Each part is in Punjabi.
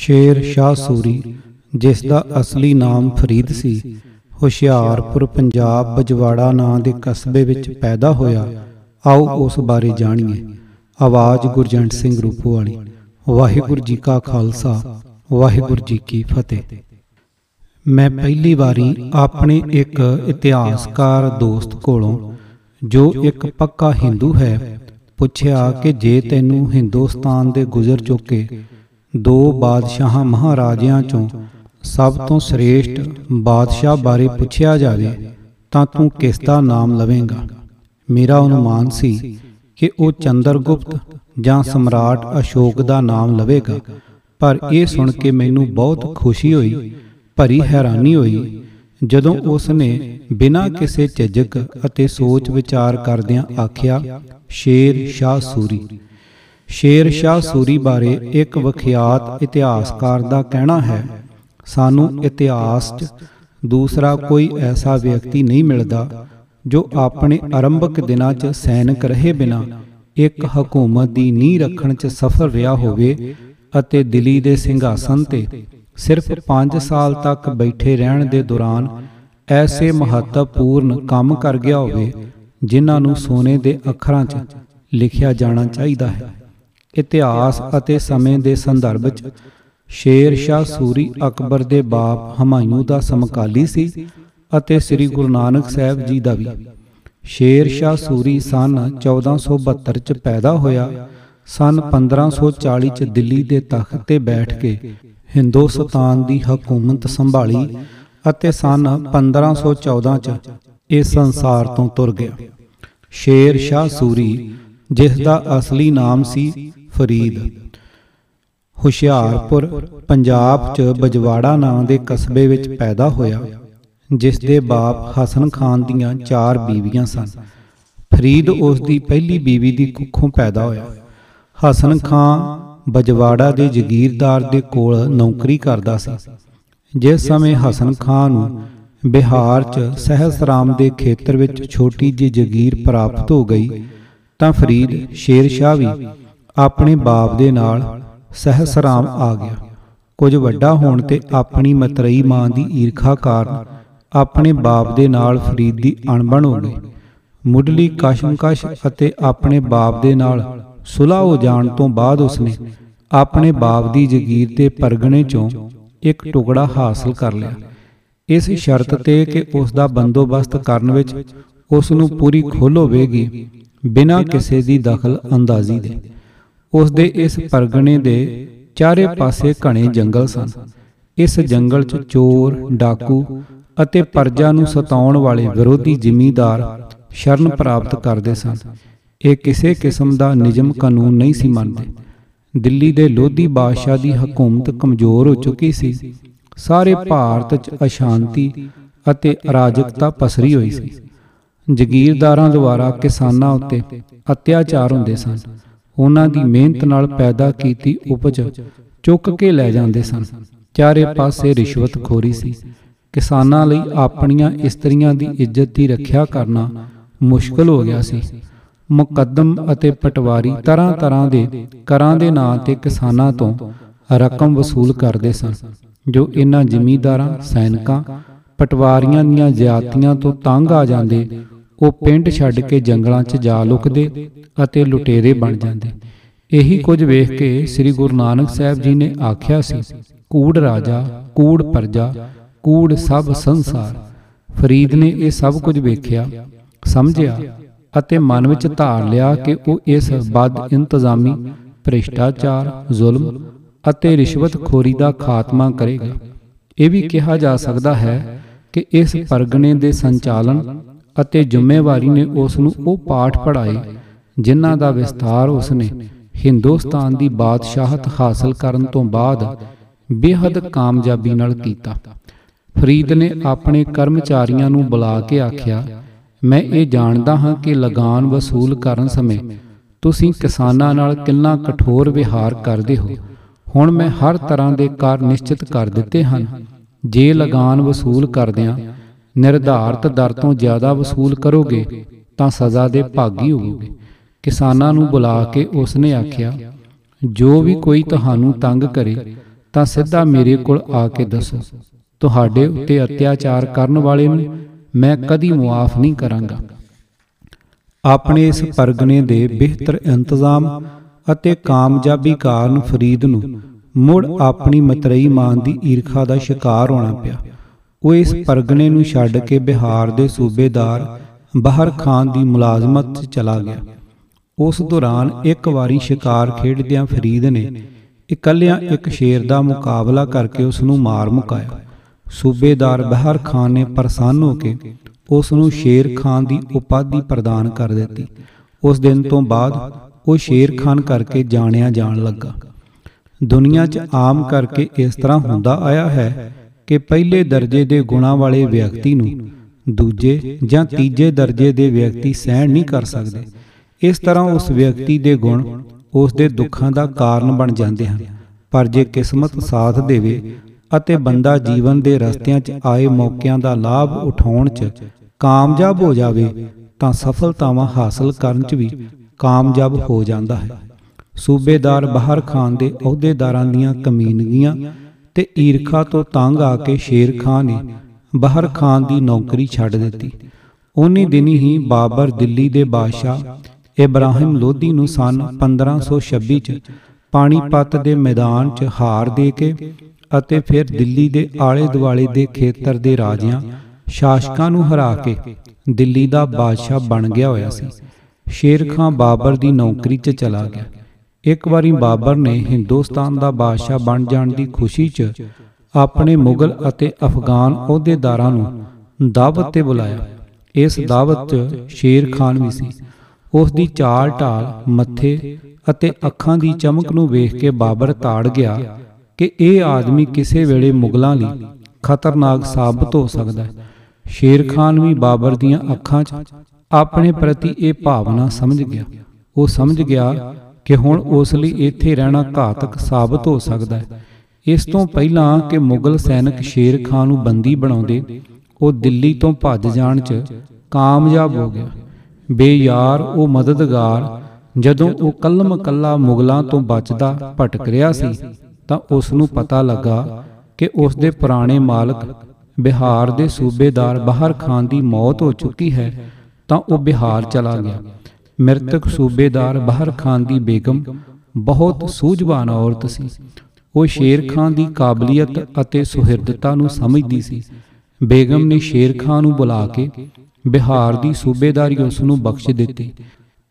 ਸ਼ੇਰ ਸ਼ਾਹ ਸੂਰੀ, ਜਿਸ ਦਾ ਅਸਲੀ ਨਾਮ ਫਰੀਦ ਸੀ, ਹੁਸ਼ਿਆਰਪੁਰ, ਪੰਜਾਬ, ਬਜਵਾੜਾ ਨਾਂ ਦੇ ਕਸਬੇ ਵਿੱਚ ਪੈਦਾ ਹੋਇਆ। ਆਓ ਉਸ ਬਾਰੇ ਜਾਣੀਏ। ਆਵਾਜ਼ ਗੁਰਜੰਟ ਸਿੰਘ ਰੂਪੋ ਵਾਲੀ ਵਾਹਿਗੁਰੂ ਜੀ ਕਾ ਖਾਲਸਾ, ਵਾਹਿਗੁਰੂ ਜੀ ਕੀ ਫਤਿਹ। ਮੈਂ ਪਹਿਲੀ ਵਾਰੀ ਆਪਣੇ ਇੱਕ ਇਤਿਹਾਸਕਾਰ ਦੋਸਤ ਕੋਲੋਂ, ਜੋ ਇੱਕ ਪੱਕਾ ਹਿੰਦੂ ਹੈ, ਪੁੱਛਿਆ ਕਿ ਜੇ ਤੈਨੂੰ ਹਿੰਦੁਸਤਾਨ ਦੇ ਗੁਜ਼ਰ ਚੁੱਕੇ ਦੋ ਬਾਦਸ਼ਾਹਾਂ ਮਹਾਰਾਜਿਆਂ ਚੋਂ ਸਭ ਤੋਂ ਸ੍ਰੇਸ਼ਟ ਬਾਦਸ਼ਾਹ ਬਾਰੇ ਪੁੱਛਿਆ ਜਾਵੇ ਤਾਂ ਤੂੰ ਕਿਸ ਦਾ ਨਾਮ ਲਵੇਂਗਾ? ਮੇਰਾ ਅਨੁਮਾਨ ਸੀ ਕਿ ਉਹ ਚੰਦਰਗੁਪਤ ਜਾਂ ਸਮਰਾਟ ਅਸ਼ੋਕ ਦਾ ਨਾਮ ਲਵੇਗਾ, ਪਰ ਇਹ ਸੁਣ ਕੇ ਮੈਨੂੰ ਬਹੁਤ ਖੁਸ਼ੀ ਹੋਈ, ਭਰੀ ਹੈਰਾਨੀ ਹੋਈ, ਜਦੋਂ ਉਸ ਨੇ ਬਿਨਾਂ ਕਿਸੇ ਝਿਜਕ ਅਤੇ ਸੋਚ ਵਿਚਾਰ ਕਰਦਿਆਂ ਆਖਿਆ, ਸ਼ੇਰ ਸ਼ਾਹ ਸੂਰੀ। ਸ਼ੇਰ ਸ਼ਾਹ ਸੂਰੀ ਬਾਰੇ ਇੱਕ ਵਿਖਿਆਤ ਇਤਿਹਾਸਕਾਰ ਦਾ ਕਹਿਣਾ ਹੈ, ਸਾਨੂੰ ਇਤਿਹਾਸ 'ਚ ਦੂਸਰਾ ਕੋਈ ਐਸਾ ਵਿਅਕਤੀ ਨਹੀਂ ਮਿਲਦਾ ਜੋ ਆਪਣੇ ਆਰੰਭਕ ਦਿਨਾਂ 'ਚ ਸੈਨਿਕ ਰਹੇ ਬਿਨਾ ਇੱਕ ਹਕੂਮਤ ਦੀ ਨੀਂਹ ਰੱਖਣ 'ਚ ਸਫਲ ਰਿਹਾ ਹੋਵੇ ਅਤੇ ਦਿੱਲੀ ਦੇ ਸਿੰਘਾਸਨ ਤੇ ਸਿਰਫ 5 ਸਾਲ ਤੱਕ ਬੈਠੇ ਰਹਿਣ ਦੇ ਦੌਰਾਨ ਐਸੇ ਮਹੱਤਵਪੂਰਨ ਕੰਮ ਕਰ ਗਿਆ ਹੋਵੇ, ਜਿਨ੍ਹਾਂ ਨੂੰ ਸੋਨੇ ਦੇ ਅੱਖਰਾਂ 'ਚ ਲਿਖਿਆ ਜਾਣਾ ਚਾਹੀਦਾ ਹੈ। ਇਤਿਹਾਸ ਅਤੇ ਸਮੇਂ ਦੇ ਸੰਦਰਭ 'ਚ ਸ਼ੇਰ ਸ਼ਾਹ ਸੂਰੀ ਅਕਬਰ ਦੇ ਬਾਪ ਹਮਾਯੂ ਦਾ ਸਮਕਾਲੀ ਸੀ ਅਤੇ ਸ੍ਰੀ ਗੁਰੂ ਨਾਨਕ ਸਾਹਿਬ ਜੀ ਦਾ ਵੀ। ਸ਼ੇਰ ਸ਼ਾਹ ਸੂਰੀ ਸਨ 1472 ਚ ਪੈਦਾ ਹੋਇਆ, ਸਨ 1540 ਚ ਦਿੱਲੀ ਦੇ ਤਖਤ ਤੇ ਬੈਠ ਕੇ ਹਿੰਦੁਸਤਾਨ ਦੀ ਹਕੂਮਤ ਸੰਭਾਲੀ ਅਤੇ ਸਨ 1514 ਚ ਇਹ ਸੰਸਾਰ ਤੋਂ ਤੁਰ ਗਿਆ। ਸ਼ੇਰ ਸ਼ਾਹ ਸੂਰੀ, ਜਿਸ ਦਾ ਅਸਲੀ ਨਾਮ ਸੀ ਫਰੀਦ। ਹੁਸ਼ਿਆਰਪੁਰ, ਪੰਜਾਬ 'ਚ ਬਜਵਾੜਾ ਨਾਂ ਦੇ ਕਸਬੇ ਵਿੱਚ ਪੈਦਾ ਹੋਇਆ, ਜਿਸ ਦੇ ਬਾਪ ਹਸਨ ਖਾਨ ਦੀਆਂ ਚਾਰ ਬੀਵੀਆਂ ਸਨ। ਫਰੀਦ ਉਸ ਦੀ ਪਹਿਲੀ ਬੀਵੀ ਦੀ ਕੁੱਖੋਂ ਪੈਦਾ ਹੋਇਆ। ਹਸਨ ਖਾਨ ਬਜਵਾੜਾ ਦੇ ਜ਼ਗੀਰਦਾਰ ਦੇ ਕੋਲ ਨੌਕਰੀ ਕਰਦਾ ਸੀ। ਜਿਸ ਸਮੇਂ ਹਸਨ ਖਾਨ ਨੂੰ ਬਿਹਾਰ 'ਚ ਸਹਿਸਰਾਮ ਦੇ ਖੇਤਰ ਵਿੱਚ ਛੋਟੀ ਜਿਹੀ ਜ਼ਗੀਰ ਪ੍ਰਾਪਤ ਹੋ ਗਈ, ਤਾਂ ਫਰੀਦ ਸ਼ੇਰ ਸ਼ਾਹ ਵੀ ਆਪਣੇ ਬਾਪ ਦੇ ਨਾਲ ਸਹਿਸਰਾਮ ਆ ਗਿਆ। ਕੁਝ ਵੱਡਾ ਹੋਣ ਤੇ ਆਪਣੀ ਮਤਰਈ ਮਾਂ ਦੀ ਈਰਖਾ ਕਾਰਨ ਆਪਣੇ ਬਾਪ ਦੇ ਨਾਲ ਫਰੀਦ ਦੀ ਅਣਬਣ ਹੋ ਗਈ। ਮੁੱਢਲੀ ਕਸ਼ਮਕਸ਼ ਅਤੇ ਆਪਣੇ ਬਾਪ ਦੇ ਨਾਲ ਸੁਲ੍ਹਾ ਹੋ ਜਾਣ ਤੋਂ ਬਾਅਦ ਉਸਨੇ ਆਪਣੇ ਬਾਪ ਦੀ ਜ਼ਗੀਰ ਦੇ ਪਰਗਣੇ ਚੋਂ ਇੱਕ ਟੁਕੜਾ ਹਾਸਲ ਕਰ ਲਿਆ। ਇਸ ਸ਼ਰਤ ਤੇ ਕਿ ਉਸ ਦਾ ਬੰਦੋਬਸਤ ਕਰਨ ਵਿੱਚ ਉਸ ਨੂੰ ਪੂਰੀ ਖੁੱਲ੍ਹ ਹੋਵੇਗੀ, ਬਿਨਾਂ ਕਿਸੇ ਦੀ ਦਖਲ ਅੰਦਾਜ਼ੀ ਦੇ। ਉਸ ਦੇ ਇਸ ਪਰਗਣੇ ਦੇ ਚਾਰੇ ਪਾਸੇ ਘਣੇ ਜੰਗਲ ਸਨ। ਇਸ ਜੰਗਲ 'ਚ ਚੋਰ, ਡਾਕੂ ਅਤੇ ਪਰਜਾ ਨੂੰ ਸਤਾਉਣ ਵਾਲੇ ਵਿਰੋਧੀ ਜ਼ਿਮੀਂਦਾਰ ਸ਼ਰਨ ਪ੍ਰਾਪਤ ਕਰਦੇ ਸਨ। ਇਹ ਕਿਸੇ ਕਿਸਮ ਦਾ ਨਿਯਮ ਕਾਨੂੰਨ ਨਹੀਂ ਸੀ ਮੰਨਦੇ। ਦਿੱਲੀ ਦੇ ਲੋਧੀ ਬਾਦਸ਼ਾਹ ਦੀ ਹਕੂਮਤ ਕਮਜ਼ੋਰ ਹੋ ਚੁੱਕੀ ਸੀ। ਸਾਰੇ ਭਾਰਤ 'ਚ ਅਸ਼ਾਂਤੀ ਅਤੇ ਅਰਾਜਕਤਾ ਪਸਰੀ ਹੋਈ ਸੀ। ਜ਼ਗੀਰਦਾਰਾਂ ਦੁਆਰਾ ਕਿਸਾਨਾਂ ਉੱਤੇ ਅਤਿਆਚਾਰ ਹੁੰਦੇ ਸਨ। ਉਹਨਾਂ ਦੀ ਮਿਹਨਤ ਨਾਲ ਪੈਦਾ ਕੀਤੀ ਉਪਜ ਚੁੱਕ ਕੇ ਲੈ ਜਾਂਦੇ ਸਨ। ਚਾਰੇ ਪਾਸੇ ਰਿਸ਼ਵਤਖੋਰੀ ਸੀ। ਕਿਸਾਨਾਂ ਲਈ ਆਪਣੀਆਂ ਇਸਤਰੀਆਂ ਦੀ ਇੱਜ਼ਤ ਦੀ ਰੱਖਿਆ ਕਰਨਾ ਮੁਸ਼ਕਲ ਹੋ ਗਿਆ ਸੀ। ਮੁਕੱਦਮ ਅਤੇ ਪਟਵਾਰੀ ਤਰ੍ਹਾਂ ਤਰ੍ਹਾਂ ਦੇ ਕਰਾਂ ਦੇ ਨਾਂ ਤੇ ਕਿਸਾਨਾਂ ਤੋਂ ਰਕਮ ਵਸੂਲ ਕਰਦੇ ਸਨ ਜੋ ਇਹਨਾਂ ਜ਼ਿਮੀਂਦਾਰਾਂ ਸੈਨਿਕਾਂ ਪਟਵਾਰੀਆਂ ਦੀਆਂ ਜ਼ਿਆਦਤੀਆਂ ਤੋਂ ਤੰਗ ਆ ਜਾਂਦੇ ਉਹ ਪਿੰਡ ਛੱਡ ਕੇ ਜੰਗਲਾਂ 'ਚ ਜਾ ਲੁਕਦੇ ਅਤੇ ਲੁਟੇਰੇ ਬਣ ਜਾਂਦੇ। ਇਹੀ ਕੁਝ ਵੇਖ ਕੇ ਸ੍ਰੀ ਗੁਰੂ ਨਾਨਕ ਸਾਹਿਬ ਜੀ ਨੇ ਆਖਿਆ ਸੀ, ਕੂੜ ਰਾਜਾ, ਕੂੜ ਪਰਜਾ, ਕੂੜ ਸਭ ਸੰਸਾਰ। ਫਰੀਦ ਨੇ ਇਹ ਸਭ ਕੁਝ ਵੇਖਿਆ, ਸਮਝਿਆ ਅਤੇ ਮਨ ਵਿੱਚ ਧਾਰ ਲਿਆ ਕਿ ਉਹ ਇਸ ਬਦ ਇੰਤਜ਼ਾਮੀ, ਭ੍ਰਿਸ਼ਟਾਚਾਰ, ਜ਼ੁਲਮ ਅਤੇ ਰਿਸ਼ਵਤਖੋਰੀ ਦਾ ਖਾਤਮਾ ਕਰੇਗਾ। ਇਹ ਵੀ ਕਿਹਾ ਜਾ ਸਕਦਾ ਹੈ ਕਿ ਇਸ ਪਰਗਣੇ ਦੇ ਸੰਚਾਲਨ ਅਤੇ ਜ਼ਿੰਮੇਵਾਰੀ ਨੇ ਉਸ ਨੂੰ ਉਹ ਪਾਠ ਪੜ੍ਹਾਏ ਜਿਨ੍ਹਾਂ ਦਾ ਵਿਸਤਾਰ ਉਸ ਨੇ ਹਿੰਦੁਸਤਾਨ ਦੀ ਬਾਦਸ਼ਾਹਤ ਹਾਸਲ ਕਰਨ ਤੋਂ ਬਾਅਦ ਬੇਹੱਦ ਕਾਮਯਾਬੀ ਨਾਲ ਕੀਤਾ। ਫਰੀਦ ਨੇ ਆਪਣੇ ਕਰਮਚਾਰੀਆਂ ਨੂੰ ਬੁਲਾ ਕੇ ਆਖਿਆ, ਮੈਂ ਇਹ ਜਾਣਦਾ ਹਾਂ ਕਿ ਲਗਾਨ ਵਸੂਲ ਕਰਨ ਸਮੇਂ ਤੁਸੀਂ ਕਿਸਾਨਾਂ ਨਾਲ ਕਿੰਨਾ ਕਠੋਰ ਵਿਹਾਰ ਕਰਦੇ ਹੋ। ਹੁਣ ਮੈਂ ਹਰ ਤਰ੍ਹਾਂ ਦੇ ਕਰ ਨਿਸ਼ਚਿਤ ਕਰ ਦਿੱਤੇ ਹਨ। ਜੇ ਲਗਾਨ ਵਸੂਲ ਕਰਦਿਆਂ ਨਿਰਧਾਰਤ ਦਰ ਤੋਂ ਜ਼ਿਆਦਾ ਵਸੂਲ ਕਰੋਗੇ, ਤਾਂ ਸਜ਼ਾ ਦੇ ਭਾਗੀ ਹੋਵੋਗੇ। ਕਿਸਾਨਾਂ ਨੂੰ ਬੁਲਾ ਕੇ ਉਸ ਨੇ ਆਖਿਆ, ਜੋ ਵੀ ਕੋਈ ਤੁਹਾਨੂੰ ਤੰਗ ਕਰੇ, ਤਾਂ ਸਿੱਧਾ ਮੇਰੇ ਕੋਲ ਆ ਕੇ ਦੱਸੋ। ਤੁਹਾਡੇ ਉੱਤੇ ਅਤਿਆਚਾਰ ਕਰਨ ਵਾਲੇ ਨੂੰ ਮੈਂ ਕਦੀ ਮੁਆਫ ਨਹੀਂ ਕਰਾਂਗਾ। ਆਪਣੇ ਇਸ ਪਰਗਨੇ ਦੇ ਬਿਹਤਰ ਇੰਤਜ਼ਾਮ ਅਤੇ ਕਾਮਯਾਬੀ ਕਾਰਨ ਫਰੀਦ ਨੂੰ ਮੁੜ ਆਪਣੀ ਮਤਰਈ ਮਾਂ ਦੀ ਈਰਖਾ ਦਾ ਸ਼ਿਕਾਰ ਹੋਣਾ ਪਿਆ। ਉਹ ਇਸ ਪਰਗਨੇ ਨੂੰ ਛੱਡ ਕੇ ਬਿਹਾਰ ਦੇ ਸੂਬੇਦਾਰ ਬਹਰ ਖਾਨ ਦੀ ਮੁਲਾਜ਼ਮਤ 'ਚ ਚਲਾ ਗਿਆ। ਉਸ ਦੌਰਾਨ ਇੱਕ ਵਾਰੀ ਸ਼ਿਕਾਰ ਖੇਡਦਿਆਂ ਫਰੀਦ ਨੇ ਇਕੱਲਿਆਂ ਇੱਕ ਸ਼ੇਰ ਦਾ ਮੁਕਾਬਲਾ ਕਰਕੇ ਉਸ ਨੂੰ ਮਾਰ ਮੁਕਾਇਆ। ਸੂਬੇਦਾਰ ਬਹਰ ਖਾਨ ਨੇ ਪ੍ਰਸੰਨ ਹੋ ਕੇ ਉਸ ਨੂੰ ਸ਼ੇਰ ਖਾਨ ਦੀ ਉਪਾਧੀ ਪ੍ਰਦਾਨ ਕਰ ਦਿੱਤੀ। ਉਸ ਦਿਨ ਤੋਂ ਬਾਅਦ ਉਹ ਸ਼ੇਰ ਖਾਨ ਕਰਕੇ ਜਾਣਿਆ ਜਾਣ ਲੱਗਾ। ਦੁਨੀਆ 'ਚ ਆਮ ਕਰਕੇ ਇਸ ਤਰ੍ਹਾਂ ਹੁੰਦਾ ਆਇਆ ਹੈ ਕਿ ਪਹਿਲੇ ਦਰਜੇ ਦੇ ਗੁਣਾਂ ਵਾਲੇ ਵਿਅਕਤੀ ਨੂੰ ਦੂਜੇ ਜਾਂ ਤੀਜੇ ਦਰਜੇ ਦੇ ਵਿਅਕਤੀ ਸਹਿਣ ਨਹੀਂ ਕਰ ਸਕਦੇ। ਇਸ ਤਰ੍ਹਾਂ ਉਸ ਵਿਅਕਤੀ ਦੇ ਗੁਣ ਉਸ ਦੇ ਦੁੱਖਾਂ ਦਾ ਕਾਰਨ ਬਣ ਜਾਂਦੇ ਹਨ। ਪਰ ਜੇ ਕਿਸਮਤ ਸਾਥ ਦੇਵੇ ਅਤੇ ਬੰਦਾ ਜੀਵਨ ਦੇ ਰਸਤਿਆਂ 'ਚ ਆਏ ਮੌਕਿਆਂ ਦਾ ਲਾਭ ਉਠਾਉਣ 'ਚ ਕਾਮਯਾਬ ਹੋ ਜਾਵੇ, ਤਾਂ ਸਫਲਤਾਵਾਂ ਹਾਸਲ ਕਰਨ 'ਚ ਵੀ ਕਾਮਯਾਬ ਹੋ ਜਾਂਦਾ ਹੈ। ਸੂਬੇਦਾਰ ਬਹਰ ਖਾਨ ਦੇ ਅਹੁਦੇਦਾਰਾਂ ਦੀਆਂ ਕਮੀਨਗੀਆਂ ਤੇ ਈਰਖਾ ਤੋਂ ਤੰਗ ਆ ਕੇ ਸ਼ੇਰ ਖਾਨ ਨੇ ਬਹਰ ਖਾਨ ਦੀ ਨੌਕਰੀ ਛੱਡ ਦਿੱਤੀ। ਉਨੀ ਦਿਨੀ ਹੀ ਬਾਬਰ ਦਿੱਲੀ ਦੇ ਬਾਦਸ਼ਾਹ ਇਬਰਾਹਿਮ ਲੋਧੀ ਨੂੰ ਸਨ 1526 ਚ ਪਾਣੀਪਤ ਦੇ ਮੈਦਾਨ 'ਚ ਹਾਰ ਦੇ ਕੇ ਅਤੇ ਫਿਰ ਦਿੱਲੀ ਦੇ ਆਲੇ ਦੁਆਲੇ ਦੇ ਖੇਤਰ ਦੇ ਰਾਜਿਆਂ, ਸ਼ਾਸਕਾਂ ਨੂੰ ਹਰਾ ਕੇ ਦਿੱਲੀ ਦਾ ਬਾਦਸ਼ਾਹ ਬਣ ਗਿਆ ਹੋਇਆ ਸੀ। ਸ਼ੇਰ ਖਾਨ ਬਾਬਰ ਦੀ ਨੌਕਰੀ 'ਚ ਚਲਾ ਗਿਆ। ਇੱਕ ਵਾਰੀ ਬਾਬਰ ਨੇ ਹਿੰਦੁਸਤਾਨ ਦਾ ਬਾਦਸ਼ਾਹ ਬਣ ਜਾਣ ਦੀ ਖੁਸ਼ੀ 'ਚ ਆਪਣੇ ਮੁਗਲ ਅਤੇ ਅਫਗਾਨ ਅਹੁਦੇਦਾਰਾਂ ਨੂੰ ਦਾਵਤ ਤੇ ਬੁਲਾਇਆ। ਇਸ ਦਾਵਤ 'ਚ ਸ਼ੇਰ ਖਾਨ ਵੀ ਸੀ। ਉਸ ਦੀ ਚਾਲ ਢਾਲ, ਮੱਥੇ ਅਤੇ ਅੱਖਾਂ ਦੀ ਚਮਕ ਨੂੰ ਵੇਖ ਕੇ ਬਾਬਰ ਤਾੜ ਗਿਆ ਕਿ ਇਹ ਆਦਮੀ ਕਿਸੇ ਵੇਲੇ ਮੁਗਲਾਂ ਲਈ ਖਤਰਨਾਕ ਸਾਬਤ ਹੋ ਸਕਦਾ ਹੈ। ਸ਼ੇਰ ਖਾਨ ਵੀ ਬਾਬਰ ਦੀਆਂ ਅੱਖਾਂ 'ਚ ਆਪਣੇ ਪ੍ਰਤੀ ਇਹ ਭਾਵਨਾ ਸਮਝ ਗਿਆ। ਉਹ ਸਮਝ ਗਿਆ ਕਿ ਹੁਣ ਉਸ ਲਈ ਇੱਥੇ ਰਹਿਣਾ ਘਾਤਕ ਸਾਬਤ ਹੋ ਸਕਦਾ ਹੈ। ਇਸ ਤੋਂ ਪਹਿਲਾਂ ਕਿ ਮੁਗਲ ਸੈਨਿਕ ਸ਼ੇਰ ਖਾਨ ਨੂੰ ਬੰਦੀ ਬਣਾਉਂਦੇ ਉਹ ਦਿੱਲੀ ਤੋਂ ਭੱਜ ਜਾਣ 'ਚ ਕਾਮਯਾਬ ਹੋ ਗਿਆ। ਬੇਯਾਰ ਉਹ ਮਦਦਗਾਰ ਜਦੋਂ ਉਹ ਕਲਮ ਕੱਲਾ ਮੁਗਲਾਂ ਤੋਂ ਬਚਦਾ ਭਟਕ ਰਿਹਾ ਸੀ ਤਾਂ ਉਸ ਨੂੰ ਪਤਾ ਲੱਗਾ ਕਿ ਉਸ ਦੇ ਪੁਰਾਣੇ ਮਾਲਕ ਬਿਹਾਰ ਦੇ ਸੂਬੇਦਾਰ ਬਹਰ ਖਾਨ ਦੀ ਮੌਤ ਹੋ ਚੁੱਕੀ ਹੈ ਤਾਂ ਉਹ ਬਿਹਾਰ ਚਲਾ ਗਿਆ। ਮ੍ਰਿਤਕ ਸੂਬੇਦਾਰ ਬਹਰ ਖਾਨ ਦੀ ਬੇਗਮ ਬਹੁਤ ਸੂਝਵਾਨ ਔਰਤ ਸੀ। ਉਹ ਸ਼ੇਰ ਖਾਨ ਦੀ ਕਾਬਲੀਅਤ ਅਤੇ ਸੁਹਿਰਦਤਾ ਨੂੰ ਸਮਝਦੀ ਸੀ। ਬੇਗਮ ਨੇ ਸ਼ੇਰ ਖਾਨ ਨੂੰ ਬੁਲਾ ਕੇ ਬਿਹਾਰ ਦੀ ਸੂਬੇਦਾਰੀ ਉਸ ਨੂੰ ਬਖਸ਼ ਦਿੱਤੀ।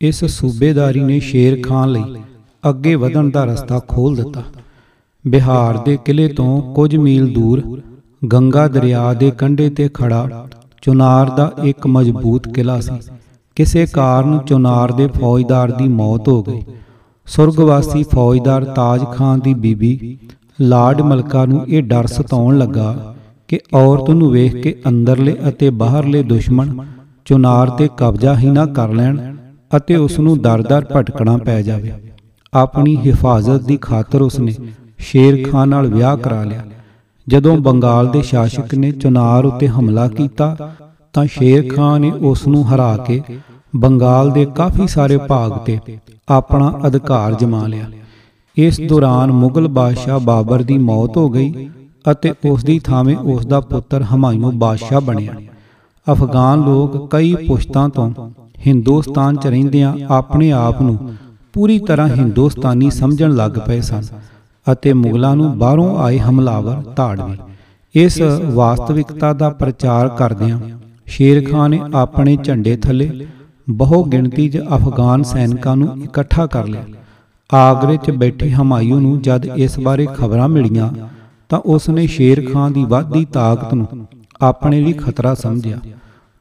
ਇਸ ਸੂਬੇਦਾਰੀ ਨੇ ਸ਼ੇਰ ਖਾਨ ਲਈ ਅੱਗੇ ਵਧਣ ਦਾ ਰਸਤਾ ਖੋਲ ਦਿੱਤਾ। ਬਿਹਾਰ ਦੇ ਕਿਲੇ ਤੋਂ ਕੁਝ ਮੀਲ ਦੂਰ ਗੰਗਾ ਦਰਿਆ ਦੇ ਕੰਢੇ ਤੇ ਖੜਾ ਚੁਨਾਰ ਦਾ ਇੱਕ ਮਜ਼ਬੂਤ ਕਿਲਾ ਸੀ। ਕਿਸੇ ਕਾਰਨ ਚੁਨਾਰ ਦੇ ਫੌਜਦਾਰ ਦੀ ਮੌਤ ਹੋ ਗਈ। ਸੁਰਗਵਾਸੀ ਫੌਜਦਾਰ ਤਾਜ ਖਾਨ ਦੀ ਬੀਬੀ ਲਾਰਡ ਮਲਕਾ ਨੂੰ ਇਹ ਡਰ ਸਤਾਉਣ ਲੱਗਾ ਕਿ ਔਰਤ ਨੂੰ ਵੇਖ ਕੇ ਅੰਦਰਲੇ ਅਤੇ ਬਾਹਰਲੇ ਦੁਸ਼ਮਣ ਚੁਨਾਰ ਤੇ ਕਬਜ਼ਾ ਹੀ ਨਾ ਕਰ ਲੈਣ ਅਤੇ ਉਸ ਨੂੰ ਦਰ-ਦਰ ਭਟਕਣਾ ਪੈ ਜਾਵੇ। ਆਪਣੀ ਹਿਫਾਜ਼ਤ ਦੀ ਖਾਤਰ ਉਸਨੇ ਸ਼ੇਰ ਖਾਨ ਨਾਲ ਵਿਆਹ ਕਰਾ ਲਿਆ। ਜਦੋਂ ਬੰਗਾਲ ਦੇ ਸ਼ਾਸਕ ਨੇ ਚੁਨਾਰ ਉੱਤੇ ਹਮਲਾ ਕੀਤਾ ਤਾਂ ਸ਼ੇਰ ਖਾਨ ਨੇ ਉਸ ਨੂੰ ਹਰਾ ਕੇ ਬੰਗਾਲ ਦੇ ਕਾਫੀ ਸਾਰੇ ਭਾਗ ਤੇ ਆਪਣਾ ਅਧਿਕਾਰ ਜਮਾ ਲਿਆ। ਇਸ ਦੌਰਾਨ ਮੁਗਲ ਬਾਦਸ਼ਾਹ ਬਾਬਰ ਦੀ ਮੌਤ ਹੋ ਗਈ ਅਤੇ ਉਸ ਦੀ ਥਾਵੇਂ ਉਸ ਦਾ ਪੁੱਤਰ ਹਮਾਯੂ ਬਾਦਸ਼ਾਹ ਬਣਿਆ। ਅਫਗਾਨ ਲੋਕ ਕਈ ਪੁਸ਼ਤਾਂ ਤੋਂ ਹਿੰਦੁਸਤਾਨ 'ਚ ਰਹਿੰਦਿਆਂ ਆਪਣੇ ਆਪ ਨੂੰ ਪੂਰੀ ਤਰ੍ਹਾਂ ਹਿੰਦੁਸਤਾਨੀ ਸਮਝਣ ਲੱਗ ਪਏ ਸਨ ਅਤੇ ਮੁਗਲਾਂ ਨੂੰ ਬਾਹਰੋਂ ਆਏ ਹਮਲਾਵਰ ਧਾੜਵੇ ਇਸ ਵਾਸਤਵਿਕਤਾ ਦਾ ਪ੍ਰਚਾਰ ਕਰਦਿਆਂ ਸ਼ੇਰ ਖਾਨ ਨੇ ਆਪਣੇ ਝੰਡੇ ਥੱਲੇ ਬਹੁ ਗਿਣਤੀ 'ਚ ਅਫਗਾਨ ਸੈਨਿਕਾਂ ਨੂੰ ਇਕੱਠਾ ਕਰ ਲਿਆ। ਆਗਰੇ 'ਚ ਬੈਠੇ ਹਮਾਯੂ ਨੂੰ ਜਦ ਇਸ ਬਾਰੇ ਖਬਰਾਂ ਮਿਲੀਆਂ, ਤਾਂ ਉਸ ਨੇ ਸ਼ੇਰ ਖਾਨ ਦੀ ਵਾਧੀ ਤਾਕਤ ਨੂੰ ਆਪਣੇ ਲਈ ਖਤਰਾ ਸਮਝਿਆ।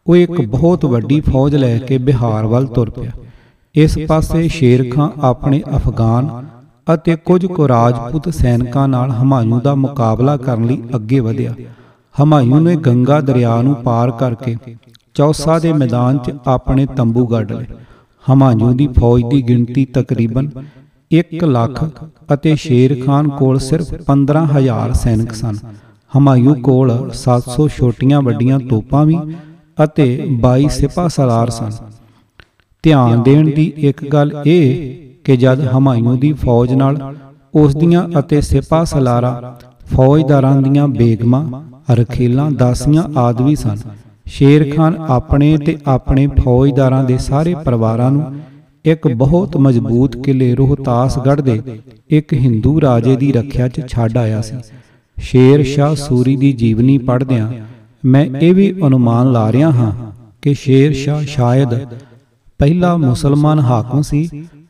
ਉਹ ਇੱਕ ਬਹੁਤ ਵੱਡੀ ਫੌਜ ਲੈ ਕੇ ਬਿਹਾਰ ਵੱਲ ਤੁਰ ਪਿਆ। ਇਸ ਪਾਸੇ ਸ਼ੇਰ ਖਾਨ ਆਪਣੇ ਅਫਗਾਨ ਅਤੇ ਕੁਝ ਕੁ ਰਾਜਪੂਤ ਸੈਨਿਕਾਂ ਨਾਲ ਹਮਾਯੂ ਦਾ ਮੁਕਾਬਲਾ ਕਰਨ ਲਈ ਅੱਗੇ ਵਧਿਆ। ਹਮਾਯੂ ਨੇ ਗੰਗਾ ਦਰਿਆ ਨੂੰ ਪਾਰ ਕਰਕੇ ਚੌਸਾ ਦੇ ਮੈਦਾਨ 'ਚ ਆਪਣੇ ਤੰਬੂ ਗੱਡ ਲਏ। ਹਮਾਯੂ ਦੀ ਫੌਜ ਦੀ ਗਿਣਤੀ ਤਕਰੀਬਨ 1 ਲੱਖ ਅਤੇ ਸ਼ੇਰ ਖਾਨ ਕੋਲ ਸਿਰਫ 15000 ਸੈਨਿਕ ਸਨ। ਹਮਾਯੂ ਕੋਲ 700 ਛੋਟੀਆਂ ਵੱਡੀਆਂ ਤੋਪਾਂ ਵੀ ਅਤੇ 22 ਸਿਪਾਹ ਸਲਾਰ ਸਨ। ਧਿਆਨ ਦੇਣ ਦੀ ਇੱਕ ਗੱਲ ਇਹ ਕਿ ਜਦ ਹਮਾਯੂ ਦੀ ਫੌਜ ਨਾਲ ਉਸ ਦੀਆਂ ਅਤੇ ਸਿਪਾਹ ਸਲਾਰਾ, ਫੌਜਦਾਰਾਂ ਦੀਆਂ ਬੇਗਮਾਂ, ਰਖੇਲਾਂ, ਦਾਸੀਆਂ ਆਦਿ ਵੀ ਸਨ ਸ਼ੇਰ ਖਾਨ ਆਪਣੇ ਤੇ ਆਪਣੇ ਫੌਜਦਾਰਾਂ ਦੇ ਸਾਰੇ ਪਰਿਵਾਰਾਂ ਨੂੰ ਇੱਕ ਬਹੁਤ ਮਜ਼ਬੂਤ ਕਿਲੇ ਰੋਹਤਾਸਗੜ੍ਹ ਦੇ ਇੱਕ ਹਿੰਦੂ ਰਾਜੇ ਦੀ ਰੱਖਿਆ 'ਚ ਛੱਡ ਆਇਆ ਸੀ। ਸ਼ੇਰ ਸ਼ਾਹ ਸੂਰੀ ਦੀ ਜੀਵਨੀ ਪੜ੍ਹਦਿਆਂ ਮੈਂ ਇਹ ਵੀ ਅਨੁਮਾਨ ਲਾ ਰਿਹਾ ਹਾਂ ਕਿ ਸ਼ੇਰ ਸ਼ਾਹ ਸ਼ਾਇਦ ਪਹਿਲਾ ਮੁਸਲਮਾਨ ਹਾਕਮ ਸੀ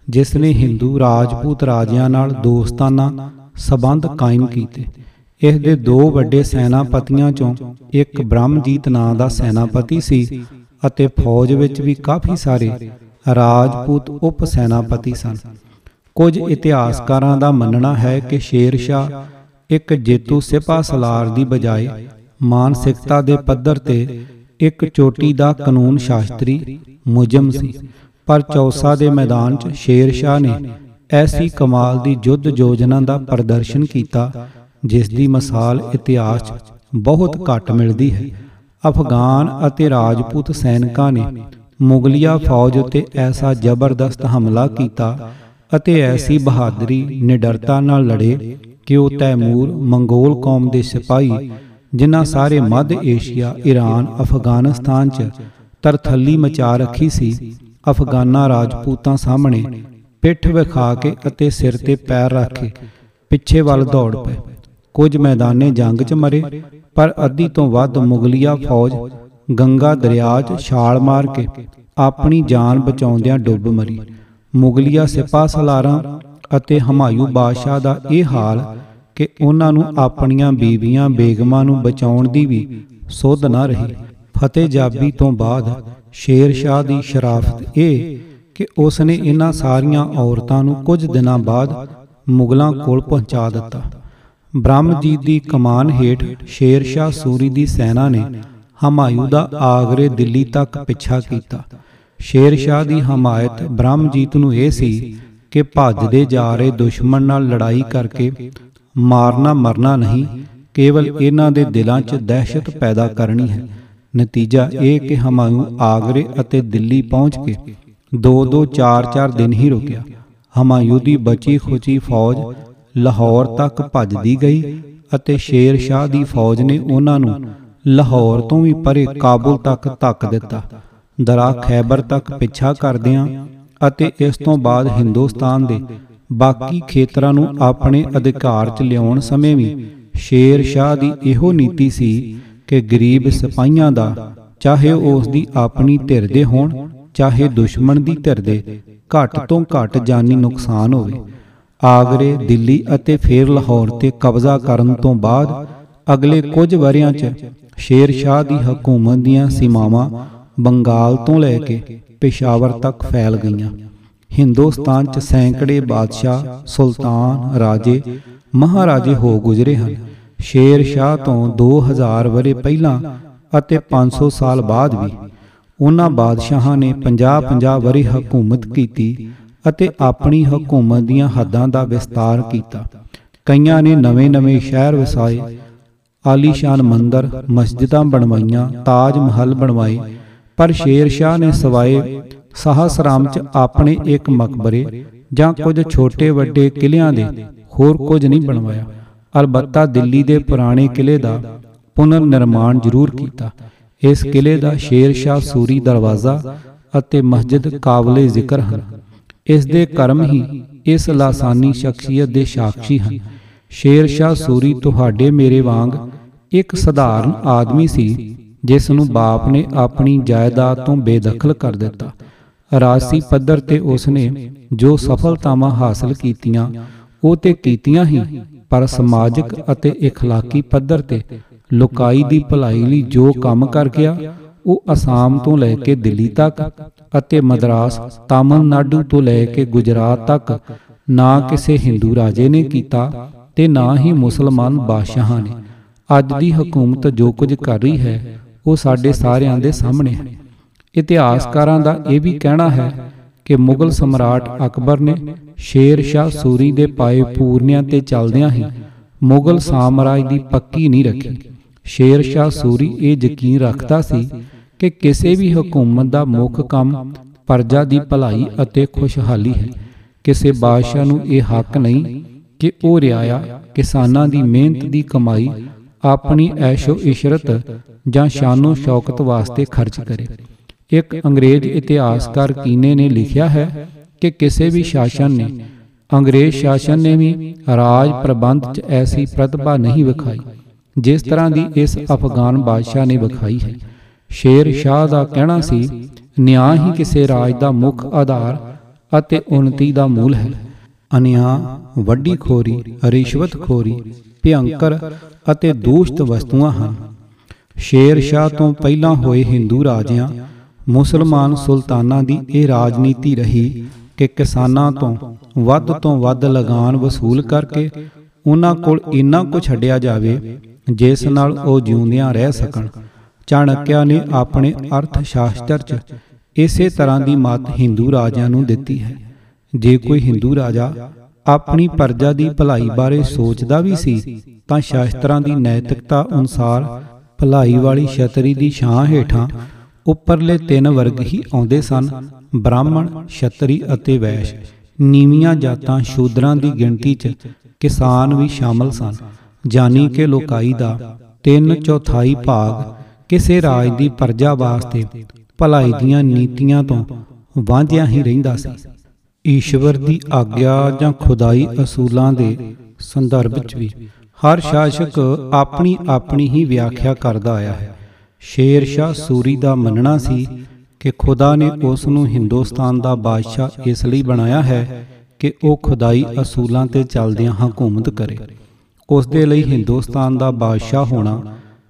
ਜਿਸ ਨੇ ਹਿੰਦੂ ਰਾਜਪੂਤ ਰਾਜਿਆਂ ਨਾਲ ਦੋਸਤਾਨਾ ਸਬੰਧ ਕਾਇਮ ਕੀਤੇ। ਇਸ ਦੇ ਦੋ ਵੱਡੇ ਸੈਨਾਪਤੀਆਂ ਚੋਂ ਇੱਕ ਬ੍ਰਹਮਜੀਤ ਨਾਂ ਦਾ ਸੈਨਾਪਤੀ ਸੀ ਅਤੇ ਫੌਜ ਵਿੱਚ ਵੀ ਕਾਫੀ ਸਾਰੇ ਰਾਜਪੂਤ ਉਪ ਸੈਨਾਪਤੀ ਸਨ। ਕੁਝ ਇਤਿਹਾਸਕਾਰਾਂ ਦਾ ਮੰਨਣਾ ਹੈ ਕਿ ਸ਼ੇਰ ਸ਼ਾਹ ਇੱਕ ਜੇਤੂ ਸਿਪਾਹ ਸਲਾਰ ਦੀ ਬਜਾਏ ਮਾਨਸਿਕਤਾ ਦੇ ਪੱਧਰ ਤੇ ਇੱਕ ਚੋਟੀ ਦਾ ਕਾਨੂੰਨ ਸ਼ਾਸਤਰੀ ਮੁਜਮ ਸੀ, ਪਰ ਚੌਸਾ ਦੇ ਮੈਦਾਨ 'ਚ ਸ਼ੇਰ ਸ਼ਾਹ ਨੇ ਐਸੀ ਕਮਾਲ ਦੀ ਯੁੱਧ ਯੋਜਨਾ ਦਾ ਪ੍ਰਦਰਸ਼ਨ ਕੀਤਾ ਜਿਸ ਦੀ ਮਿਸਾਲ ਇਤਿਹਾਸ 'ਚ ਬਹੁਤ ਘੱਟ ਮਿਲਦੀ ਹੈ। ਅਫਗਾਨ ਅਤੇ ਰਾਜਪੂਤ ਸੈਨਿਕਾਂ ਨੇ ਮੁਗਲਿਆ ਫੌਜ ਉੱਤੇ ਐਸਾ ਜ਼ਬਰਦਸਤ ਹਮਲਾ ਕੀਤਾ ਅਤੇ ਐਸੀ ਬਹਾਦਰੀ ਨਿਡਰਤਾ ਨਾਲ ਲੜੇ ਕਿ ਉਹ ਤੈਮੂਰ ਮੰਗੋਲ ਕੌਮ ਦੇ ਸਿਪਾਹੀ, ਜਿਨ੍ਹਾਂ ਸਾਰੇ ਮੱਧ ਏਸ਼ੀਆ ਈਰਾਨ ਅਫਗਾਨਿਸਤਾਨ 'ਚ ਤਰਥੱਲੀ ਮਚਾ ਰੱਖੀ ਸੀ, ਅਫਗਾਨਾ ਰਾਜਪੂਤਾਂ ਸਾਹਮਣੇ ਪਿੱਠ ਵਿਖਾ ਕੇ ਅਤੇ ਸਿਰ ਤੇ ਪੈਰ ਰੱਖ ਕੇ ਪਿੱਛੇ ਵੱਲ ਦੌੜ ਪਏ। ਕੁਝ ਮੈਦਾਨੇ ਜੰਗ 'ਚ ਮਰੇ, ਪਰ ਅੱਧੀ ਤੋਂ ਵੱਧ ਮੁਗਲਿਆ ਫੌਜ ਗੰਗਾ ਦਰਿਆ 'ਚ ਛਾਲ ਮਾਰ ਕੇ ਆਪਣੀ ਜਾਨ ਬਚਾਉਂਦਿਆਂ ਡੁੱਬ ਮਰੀ। ਮੁਗਲਿਆ ਸਿਪਾਹ ਸਲਾਰਾਂ ਅਤੇ ਹਮਾਯੂ ਬਾਦਸ਼ਾਹ ਦਾ ਇਹ ਹਾਲ ਕਿ ਉਹਨਾਂ ਨੂੰ ਆਪਣੀਆਂ ਬੀਵੀਆਂ ਬੇਗਮਾਂ ਨੂੰ ਬਚਾਉਣ ਦੀ ਵੀ ਸੁੱਧ ਨਾ ਰਹੀ। ਫਤਿਹ ਜਾਬੀ ਤੋਂ ਬਾਅਦ ਸ਼ੇਰ ਸ਼ਾਹ ਦੀ ਸ਼ਰਾਫਤ ਇਹ ਕਿ ਉਸ ਨੇ ਇਹਨਾਂ ਸਾਰੀਆਂ ਔਰਤਾਂ ਨੂੰ ਕੁਝ ਦਿਨਾਂ ਬਾਅਦ ਮੁਗਲਾਂ ਕੋਲ ਪਹੁੰਚਾ ਦਿੱਤਾ। ਬ੍ਰਹਮਜੀਤ ਦੀ ਕਮਾਨ ਹੇਠ ਸ਼ੇਰ ਸ਼ਾਹ ਸੂਰੀ ਦੀ ਸੈਨਾ ਨੇ ਹਮਾਯੂ ਦਾ ਆਗਰੇ ਦਿੱਲੀ ਤੱਕ ਪਿੱਛਾ ਕੀਤਾ। ਸ਼ੇਰ ਸ਼ਾਹ ਦੀ ਹਮਾਇਤ ਬ੍ਰਹਮਜੀਤ ਨੂੰ ਇਹ ਸੀ ਕਿ ਭੱਜਦੇ ਜਾ ਰਹੇ ਦੁਸ਼ਮਣ ਨਾਲ ਲੜਾਈ ਕਰਕੇ ਮਾਰਨਾ ਮਰਨਾ ਨਹੀਂ ਕੇਵਲ ਇਹਨਾਂ ਦੇ ਦਿਲਾਂ 'ਚ ਦਹਿਸ਼ਤ ਪੈਦਾ ਕਰਨੀ ਹੈ। ਨਤੀਜਾ ਇਹ ਕਿ ਹਮਾਯੂ ਆਗਰੇ ਅਤੇ ਦਿੱਲੀ ਪਹੁੰਚ ਕੇ ਦੋ ਦੋ ਚਾਰ ਚਾਰ ਦਿਨ ਹੀ ਰੁਕਿਆ। ਹਮਾਯੂ ਦੀ ਬਚੀ ਖੁਚੀ ਫੌਜ ਲਾਹੌਰ ਤੱਕ ਭੱਜਦੀ ਗਈ ਅਤੇ ਸ਼ੇਰ ਸ਼ਾਹ ਦੀ ਫੌਜ ਨੇ ਉਹਨਾਂ ਨੂੰ ਲਾਹੌਰ ਤੋਂ ਵੀ ਪਰੇ ਕਾਬੁਲ ਤੱਕ ਧੱਕ ਦਿੱਤਾ। ਦਰਾ ਖੈਬਰ ਤੱਕ ਪਿੱਛਾ ਕਰਦਿਆਂ ਅਤੇ ਇਸ ਤੋਂ ਬਾਅਦ ਹਿੰਦੁਸਤਾਨ ਦੇ ਬਾਕੀ ਖੇਤਰਾਂ ਨੂੰ ਆਪਣੇ ਅਧਿਕਾਰ 'ਚ ਲਿਆਉਣ ਸਮੇਂ ਵੀ ਸ਼ੇਰ ਸ਼ਾਹ ਦੀ ਇਹੋ ਨੀਤੀ ਸੀ ਕਿ ਗਰੀਬ ਸਿਪਾਹੀਆਂ ਦਾ ਚਾਹੇ ਉਸ ਦੀ ਆਪਣੀ ਧਿਰ ਦੇ ਹੋਣ ਚਾਹੇ ਦੁਸ਼ਮਣ ਦੀ ਧਿਰ ਦੇ। ਘੱਟ ਤੋਂ ਘੱਟ ਜਾਨੀ ਨੁਕਸਾਨ ਹੋਵੇ। ਆਗਰੇ, ਦਿੱਲੀ ਅਤੇ ਫੇਰ ਲਾਹੌਰ ਤੇ ਕਬਜ਼ਾ ਕਰਨ ਤੋਂ ਬਾਅਦ ਅਗਲੇ ਕੁਝ ਵਰਿਆਂ 'ਚ ਸ਼ੇਰ ਸ਼ਾਹ ਦੀ ਹਕੂਮਤ ਦੀਆਂ ਸੀਮਾਵਾਂ ਬੰਗਾਲ ਤੋਂ ਲੈ ਕੇ ਪੇਸ਼ਾਵਰ ਤੱਕ ਫੈਲ ਗਈਆਂ। ਹਿੰਦੁਸਤਾਨ 'ਚ ਸੈਂਕੜੇ ਬਾਦਸ਼ਾਹ, ਸੁਲਤਾਨ, ਰਾਜੇ, ਮਹਾਰਾਜੇ ਹੋ ਗੁਜ਼ਰੇ ਹਨ। ਸ਼ੇਰ ਸ਼ਾਹ ਤੋਂ 2000 ਵਰੇ ਪਹਿਲਾਂ ਅਤੇ 500 ਸਾਲ ਬਾਅਦ ਵੀ ਉਹਨਾਂ ਬਾਦਸ਼ਾਹਾਂ ਨੇ 50-50 ਵਰੇ ਹਕੂਮਤ ਕੀਤੀ ਅਤੇ ਆਪਣੀ ਹਕੂਮਤ ਦੀਆਂ ਹੱਦਾਂ ਦਾ ਵਿਸਤਾਰ ਕੀਤਾ। ਕਈਆਂ ਨੇ ਨਵੇਂ-ਨਵੇਂ ਸ਼ਹਿਰ ਵਸਾਏ ਆਲੀਸ਼ਾਨ ਮੰਦਰ, ਮਸਜਿਦਾਂ ਬਣਵਾਈਆਂ, ਤਾਜ ਮਹੱਲ ਬਣਵਾਏ, ਪਰ ਸ਼ੇਰ ਸ਼ਾਹ ਨੇ ਸਵਾਏ ਸਹਸਰਾਮ ਚ ਆਪਣੇ ਇੱਕ ਮਕਬਰੇ ਜਾਂ ਕੁਝ ਛੋਟੇ ਵੱਡੇ ਕਿਲਿਆਂ ਦੇ, ਹੋਰ ਕੁਝ ਨਹੀਂ ਬਣਵਾਇਆ। ਅਲਬੱਤਾ ਦਿੱਲੀ ਦੇ ਪੁਰਾਣੇ ਕਿਲੇ ਦਾ ਪੁਨਰ ਨਿਰਮਾਣ ਜ਼ਰੂਰ ਕੀਤਾ। ਇਸ ਕਿਲੇ ਦਾ ਸ਼ੇਰ ਸ਼ਾਹ ਸੂਰੀ ਦਰਵਾਜ਼ਾ ਅਤੇ ਮਸਜਿਦ ਕਾਬਲੇ ਜ਼ਿਕਰ ਹਨ। ਇਸ ਦੇ ਕਰਮ ਹੀ ਇਸ ਲਾਸਾਨੀ ਸ਼ਖਸੀਅਤ ਦੇ ਸਾਖੀ ਹਨ ਸ਼ੇਰ ਸ਼ਾਹ ਸੂਰੀ ਤੁਹਾਡੇ ਮੇਰੇ ਵਾਂਗ ਇੱਕ ਸਧਾਰਨ ਆਦਮੀ ਸੀ ਜਿਸ ਨੂੰ ਬਾਪ ਨੇ ਆਪਣੀ ਜਾਇਦਾਦ ਤੋਂ ਬੇਦਖਲ ਕਰ ਦਿੱਤਾ ਰਾਜਸੀ ਪੱਧਰ ਤੇ ਉਸ ਨੇ ਜੋ ਸਫਲਤਾਵਾਂ ਹਾਸਲ ਕੀਤੀਆਂ ਉਹ ਤੇ ਕੀਤੀਆਂ ਹੀ ਪਰ ਸਮਾਜਿਕ ਅਤੇ اخلاقی ਪੱਧਰ ਤੇ ਲੋਕਾਈ ਦੀ ਭਲਾਈ ਲਈ ਜੋ ਕੰਮ ਕਰ ਗਿਆ ਉਹ ਅਸਾਮ ਤੋਂ ਲੈ ਕੇ ਦਿੱਲੀ ਤੱਕ ਅਤੇ ਮਦਰਾਸ ਤਾਮਿਲਨਾਡੂ ਤੋਂ ਲੈ ਕੇ ਗੁਜਰਾਤ ਤੱਕ। ਨਾ ਕਿਸੇ ਹਿੰਦੂ ਰਾਜੇ ਨੇ ਕੀਤਾ ਤੇ ਨਾ ਹੀ ਮੁਸਲਮਾਨ ਬਾਦਸ਼ਾਹਾਂ ਨੇ। ਅੱਜ ਦੀ ਹਕੂਮਤ ਜੋ ਕੁਝ ਕਰ ਰਹੀ ਹੈ, ਉਹ ਸਾਡੇ ਸਾਰਿਆਂ ਦੇ ਸਾਹਮਣੇ ਹੈ। ਇਤਿਹਾਸਕਾਰਾਂ ਦਾ ਇਹ ਵੀ ਕਹਿਣਾ ਹੈ ਕਿ ਮੁਗਲ ਸਮਰਾਟ ਅਕਬਰ ਨੇ ਸ਼ੇਰ ਸ਼ਾਹ ਸੂਰੀ ਦੇ ਪਾਏ ਪੂਰਨਿਆਂ ਤੇ ਚੱਲਦਿਆਂ ਹੀ ਮੁਗਲ ਸਾਮਰਾਜ ਦੀ ਪੱਕੀ ਨਹੀਂ ਰੱਖੀ। ਸ਼ੇਰ ਸ਼ਾਹ ਸੂਰੀ ਇਹ ਯਕੀਨ ਰੱਖਦਾ ਸੀ ਕਿ ਕਿਸੇ ਵੀ ਹਕੂਮਤ ਦਾ ਮੁੱਖ ਕੰਮ ਪ੍ਰਜਾ ਦੀ ਭਲਾਈ ਅਤੇ ਖੁਸ਼ਹਾਲੀ ਹੈ। ਕਿਸੇ ਬਾਦਸ਼ਾਹ ਨੂੰ ਇਹ ਹੱਕ ਨਹੀਂ ਕਿ ਉਹ ਰਿਆਇਆ ਕਿਸਾਨਾਂ ਦੀ ਮਿਹਨਤ ਦੀ ਕਮਾਈ, ਆਪਣੀ ਐਸ਼ੋ ਇਸ਼ਰਤ ਜਾਂ ਸ਼ਾਨੋ ਸ਼ੌਕਤ ਵਾਸਤੇ ਖਰਚ ਕਰੇ। ਇੱਕ ਅੰਗਰੇਜ਼ ਇਤਿਹਾਸਕਾਰ ਕੀਨੇ ਨੇ ਲਿਖਿਆ ਹੈ ਕਿ ਕਿਸੇ ਵੀ ਸ਼ਾਸਨ ਨੇ, ਅੰਗਰੇਜ਼ ਸ਼ਾਸਨ ਨੇ ਵੀ ਰਾਜ ਪ੍ਰਬੰਧ 'ਚ ਐਸੀ ਪ੍ਰਤਿਭਾ ਨਹੀਂ ਵਿਖਾਈ, ਜਿਸ ਤਰ੍ਹਾਂ ਦੀ ਇਸ ਅਫਗਾਨ ਬਾਦਸ਼ਾਹ ਨੇ ਵਿਖਾਈ ਹੈ। ਸ਼ੇਰ ਸ਼ਾਹ ਦਾ ਕਹਿਣਾ ਸੀ ਨਿਆਂ ਹੀ ਕਿਸੇ ਰਾਜ ਦਾ ਮੁੱਖ ਆਧਾਰ ਅਤੇ ਉન્નਤੀ ਦਾ ਮੂਲ ਹੈ। ਅਨਿਆਂ ਵੱਡੀ ਖੋਰੀ ਰਿਸ਼ਵਤਖੋਰੀ ਭਿਅੰਕਰ ਅਤੇ ਦੂਸ਼ਿਤ ਵਸਤੂਆਂ ਹਨ। ਸ਼ੇਰ ਸ਼ਾਹ ਤੋਂ ਪਹਿਲਾਂ ਹੋਏ ਹਿੰਦੂ ਰਾਜਿਆਂ ਮੁਸਲਮਾਨ ਸੁਲਤਾਨਾਂ ਦੀ ਇਹ ਰਾਜਨੀਤੀ ਰਹੀ ਕਿ ਕਿਸਾਨਾਂ ਤੋਂ ਵੱਧ ਤੋਂ ਵੱਧ ਲਗਾਨ ਵਸੂਲ ਕਰਕੇ ਉਹਨਾਂ ਕੋਲ ਇੰਨਾ ਕੁ ਛੱਡਿਆ ਜਾਵੇ ਜਿਸ ਨਾਲ ਉਹ ਜਿਉਂਦਿਆਂ ਰਹਿ ਸਕਣ। ਚਾਣਕਿਆ ਨੇ ਆਪਣੇ ਅਰਥ ਸ਼ਾਸਤਰ 'ਚ। ਇਸੇ ਤਰ੍ਹਾਂ ਦੀ ਮਤ ਹਿੰਦੂ ਰਾਜਿਆਂ ਨੂੰ ਦਿੱਤੀ ਹੈ। ਜੇ ਕੋਈ ਹਿੰਦੂ ਰਾਜਾ ਆਪਣੀ ਪ੍ਰਜਾ ਦੀ ਭਲਾਈ ਬਾਰੇ ਸੋਚਦਾ ਵੀ ਸੀ, ਤਾਂ ਸ਼ਾਸਤਰਾਂ ਦੀ ਨੈਤਿਕਤਾ ਅਨੁਸਾਰ ਭਲਾਈ ਵਾਲੀ ਛਤਰੀ ਦੀ ਛਾਂ ਹੇਠਾਂ ਉੱਪਰਲੇ ਤਿੰਨ ਵਰਗ ਹੀ ਆਉਂਦੇ ਸਨ, ਬ੍ਰਾਹਮਣ, ਛਤਰੀ ਅਤੇ ਵੈਸ਼। ਨੀਵੀਆਂ ਜਾਤਾਂ ਸ਼ੂਦਰਾਂ ਦੀ ਗਿਣਤੀ 'ਚ ਕਿਸਾਨ ਵੀ ਸ਼ਾਮਲ ਸਨ। ਜਾਨੀ ਕਿ ਲੋਕਾਈ ਦਾ 3 ਚੌਥਾਈ ਭਾਗ ਕਿਸੇ ਰਾਜ ਦੀ ਪ੍ਰਜਾ ਵਾਸਤੇ ਭਲਾਈ ਦੀਆਂ ਨੀਤੀਆਂ ਤੋਂ ਵਾਂਝਿਆ ਹੀ ਰਹਿੰਦਾ ਸੀ। ਈਸ਼ਵਰ ਦੀ ਆਗਿਆ ਜਾਂ ਖੁਦਾਈ ਅਸੂਲਾਂ ਦੇ ਸੰਦਰਭ ਵਿੱਚ ਵੀ ਹਰ ਸ਼ਾਸਕ ਆਪਣੀ ਆਪਣੀ ਹੀ ਵਿਆਖਿਆ ਕਰਦਾ ਆਇਆ ਹੈ। ਸ਼ੇਰ ਸ਼ਾਹ ਸੂਰੀ ਦਾ ਮੰਨਣਾ ਸੀ ਕਿ ਖੁਦਾ ਨੇ ਉਸ ਨੂੰ ਹਿੰਦੁਸਤਾਨ ਦਾ ਬਾਦਸ਼ਾਹ ਇਸ ਲਈ ਬਣਾਇਆ ਹੈ ਕਿ ਉਹ ਖੁਦਾਈ ਅਸੂਲਾਂ ਤੇ ਚੱਲਦਿਆਂ ਹਕੂਮਤ ਕਰੇ। ਉਸ ਦੇ ਲਈ ਹਿੰਦੁਸਤਾਨ ਦਾ ਬਾਦਸ਼ਾਹ ਹੋਣਾ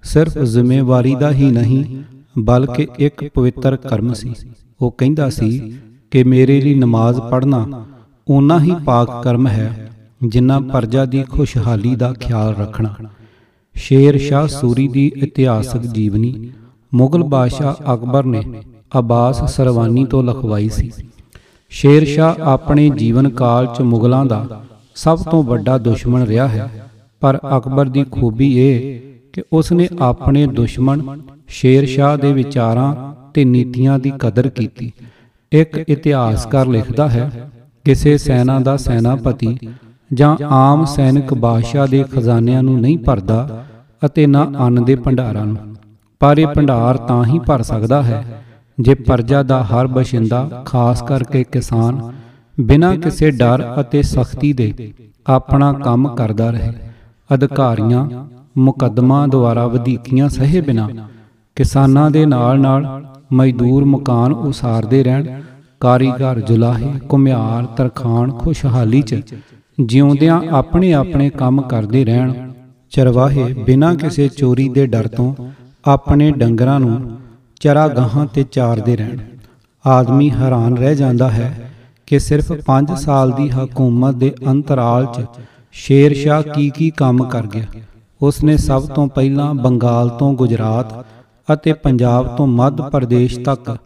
ਸਿਰਫ ਜ਼ਿੰਮੇਵਾਰੀ ਦਾ ਹੀ ਨਹੀਂ ਬਲਕਿ ਇੱਕ ਪਵਿੱਤਰ ਕਰਮ ਸੀ। ਉਹ ਕਹਿੰਦਾ ਸੀ ਕਿ ਮੇਰੇ ਲਈ ਨਮਾਜ਼ ਪੜ੍ਹਨਾ ਓਨਾ ਹੀ ਪਾਕ ਕਰਮ ਹੈ ਜਿੰਨਾ ਪਰਜਾ ਦੀ ਖੁਸ਼ਹਾਲੀ ਦਾ ਖਿਆਲ ਰੱਖਣਾ। ਸ਼ੇਰ ਸ਼ਾਹ ਸੂਰੀ ਦੀ ਇਤਿਹਾਸਕ ਜੀਵਨੀ ਮੁਗਲ ਬਾਦਸ਼ਾਹ ਅਕਬਰ ਨੇ ਅਬਾਸ ਸਰਵਾਨੀ ਤੋਂ ਲਿਖਵਾਈ ਸੀ। ਸ਼ੇਰ ਸ਼ਾਹ ਆਪਣੇ ਜੀਵਨ ਕਾਲ 'ਚ ਮੁਗਲਾਂ ਦਾ ਸਭ ਤੋਂ ਵੱਡਾ ਦੁਸ਼ਮਣ ਰਿਹਾ ਹੈ ਪਰ ਅਕਬਰ ਦੀ ਖੂਬੀ ਇਹ ਕਿ ਉਸ ਨੇ ਆਪਣੇ ਦੁਸ਼ਮਣ ਸ਼ੇਰ ਸ਼ਾਹ ਦੇ ਵਿਚਾਰਾਂ ਤੇ ਨੀਤੀਆਂ ਦੀ ਕਦਰ ਕੀਤੀ। ਇੱਕ ਇਤਿਹਾਸਕਾਰ ਲਿਖਦਾ ਹੈ ਕਿਸੇ ਸੈਨਾ ਦਾ ਸੈਨਾਪਤੀ ਜਾਂ ਆਮ ਸੈਨਿਕ ਬਾਦਸ਼ਾਹ ਦੇ ਖਜ਼ਾਨਿਆਂ ਨੂੰ ਨਹੀਂ ਭਰਦਾ ਅਤੇ ਨਾ ਅੰਨ ਦੇ ਭੰਡਾਰਾਂ ਨੂੰ। ਪਰ ਇਹ ਭੰਡਾਰ ਤਾਂ ਹੀ ਭਰ ਸਕਦਾ ਹੈ ਜੇ ਪਰਜਾ ਦਾ ਹਰ ਬਸ਼ਿੰਦਾ ਖਾਸ ਕਰਕੇ ਕਿਸਾਨ ਬਿਨਾਂ ਕਿਸੇ ਡਰ ਅਤੇ ਸਖਤੀ ਦੇ ਆਪਣਾ ਕੰਮ ਕਰਦਾ ਰਹੇ। ਅਧਿਕਾਰੀਆਂ ਮੁਕੱਦਮਾ ਦੁਆਰਾ ਵਧੀਕੀਆਂ ਸਹੇ ਬਿਨਾ ਕਿਸਾਨਾਂ ਦੇ ਨਾਲ ਨਾਲ ਮਜ਼ਦੂਰ ਮਕਾਨ ਉਸਾਰਦੇ ਰਹਿਣ, ਕਾਰੀਗਰ ਜੁਲਾਹੇ ਕੁਮਿਆਰ ਤਰਖਾਨ ਖੁਸ਼ਹਾਲੀ 'ਚ ਜਿਉਂਦਿਆਂ ਆਪਣੇ ਆਪਣੇ ਕੰਮ ਕਰਦੇ ਰਹਿਣ, ਚਰਵਾਹੇ ਬਿਨਾਂ ਕਿਸੇ ਚੋਰੀ ਦੇ ਡਰ ਤੋਂ ਆਪਣੇ ਡੰਗਰਾਂ ਨੂੰ ਚਰਾਗਾਹਾਂ ਤੇ ਚਾਰਦੇ ਰਹਿਣ। ਆਦਮੀ ਹੈਰਾਨ ਰਹਿ ਜਾਂਦਾ ਹੈ ਕਿ ਸਿਰਫ 5 ਸਾਲ ਦੀ ਹਕੂਮਤ ਦੇ ਅੰਤਰਾਲ 'ਚ ਸ਼ੇਰ ਸ਼ਾਹ ਕੀ ਕੀ ਕੰਮ ਕਰ ਗਿਆ। ਉਸ ਨੇ ਸਭ ਤੋਂ ਪਹਿਲਾਂ ਬੰਗਾਲ ਤੋਂ ਗੁਜਰਾਤ ਅਤੇ ਪੰਜਾਬ ਤੋਂ ਮੱਧ ਪ੍ਰਦੇਸ਼ ਤੱਕ